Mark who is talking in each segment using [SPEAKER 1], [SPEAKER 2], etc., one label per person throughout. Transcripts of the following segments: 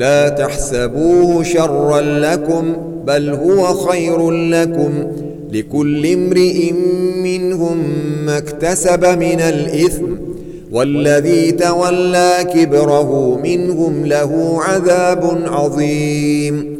[SPEAKER 1] لا تحسبوه شرا لكم بل هو خير لكم. لكل امرئ منهم ما اكتسب من الإثم والذي تولى كبره منهم له عذاب عظيم.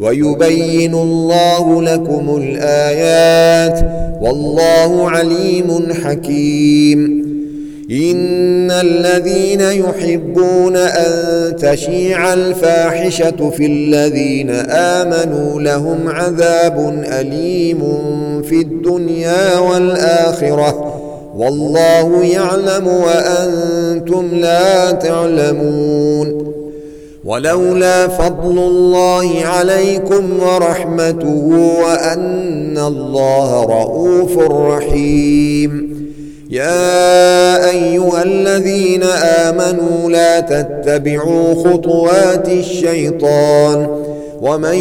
[SPEAKER 1] ويبين الله لكم الآيات والله عليم حكيم. إن الذين يحبون أن تشيع الفاحشة في الذين آمنوا لهم عذاب أليم في الدنيا والآخرة. والله يعلم وأنتم لا تعلمون. ولولا فضل الله عليكم ورحمته وأن الله رؤوف رحيم. يا أيها الذين آمنوا لا تتبعوا خطوات الشيطان. ومن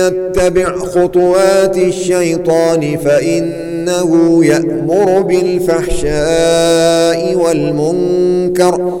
[SPEAKER 1] يتبع خطوات الشيطان فإنه يأمر بالفحشاء والمنكر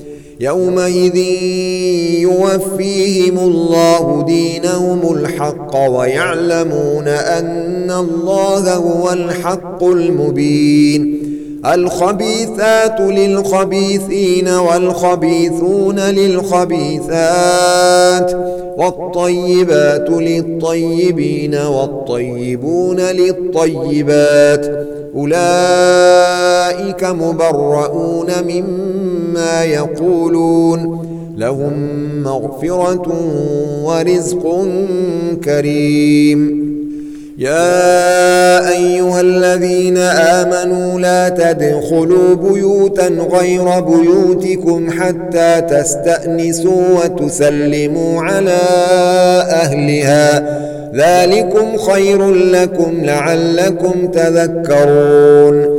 [SPEAKER 1] يومئذ يوفيهم الله دينهم الحق ويعلمون أن الله هو الحق المبين. الخبيثات للخبيثين والخبيثون للخبيثات والطيبات للطيبين والطيبون للطيبات. أولئك مبرؤون مما يقولون لهم مغفرة ورزق كريم. يا أيها الذين آمنوا لا تدخلوا بيوتا غير بيوتكم حتى تستأنسوا وتسلموا على أهلها. ذلكم خير لكم لعلكم تذكرون.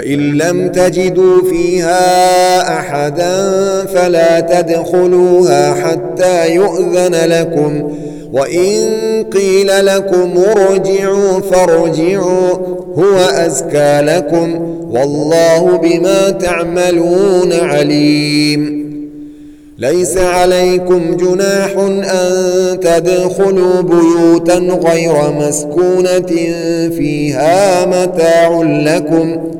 [SPEAKER 1] فإن لم تجدوا فيها أحدا فلا تدخلوها حتى يؤذن لكم. وإن قيل لكم ارجعوا فارجعوا هو أزكى لكم. والله بما تعملون عليم. ليس عليكم جناح أن تدخلوا بيوتا غير مسكونة فيها متاع لكم.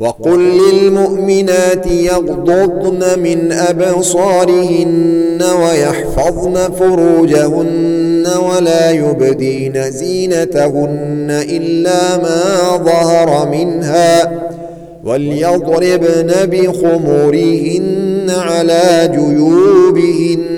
[SPEAKER 1] وقل للمؤمنات يغضضن من أبصارهن ويحفظن فروجهن ولا يبدين زينتهن إلا ما ظهر منها وليضربن بخمورهن على جيوبهن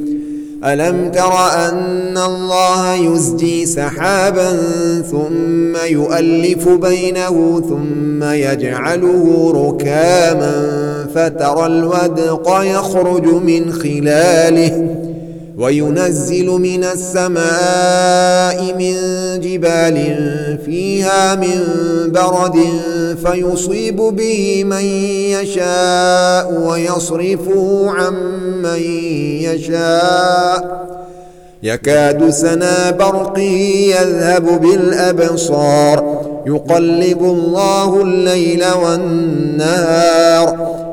[SPEAKER 1] ألم تر أن الله يزجي سحابا ثم يؤلف بينه ثم يجعله ركاما فترى الودق يخرج من خلاله وينزل من السماء من جبال فيها من برد فيصيب به من يشاء ويصرفه عن من يشاء. يكاد سنا برقه يذهب بالأبصار. يقلب الله الليل والنهار.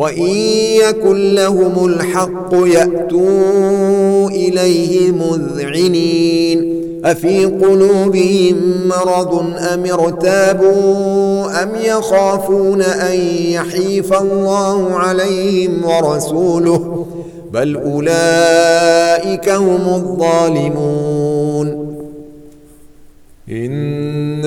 [SPEAKER 1] وإن يكن لهم الحق يأتوا إليه مذعنين. أفي قلوبهم مرض أم ارتابوا أم يخافون أن يحيف الله عليهم ورسوله؟ بل أولئك هم الظالمون.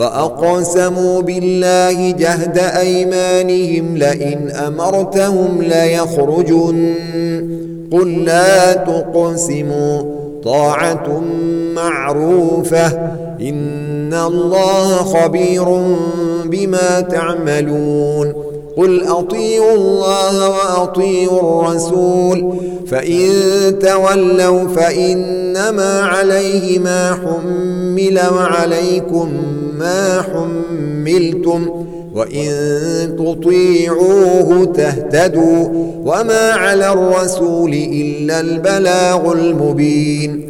[SPEAKER 1] وأقسموا بالله جهد أيمانهم لئن أمرتهم ليخرجن. قل لا تقسموا طاعة معروفة. إن الله خبير بما تعملون. قل أطيعوا الله وأطيعوا الرسول فإن تولوا فإنما عليه ما حمل وعليكم ما حملتم وإن تطيعوه تهتدوا وما على الرسول إلا البلاغ المبين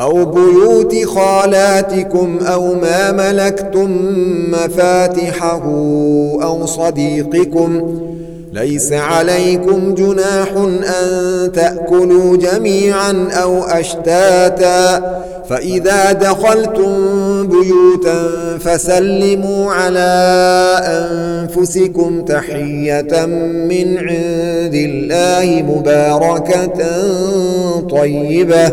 [SPEAKER 1] أو بيوت خالاتكم أو ما ملكتم مفاتحه أو صديقكم ليس عليكم جناح أن تأكلوا جميعا أو أشتاتا. فإذا دخلتم بيوتا فسلموا على أنفسكم تحية من عند الله مباركة طيبة.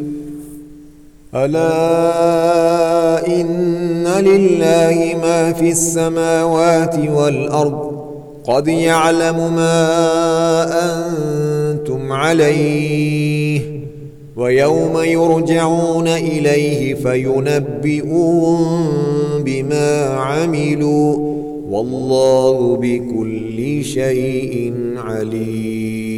[SPEAKER 1] ألا إن لله ما في السماوات والأرض قد يعلم ما أنتم عليه ويوم يرجعون إليه فينبئون بما عملوا والله بكل شيء عليم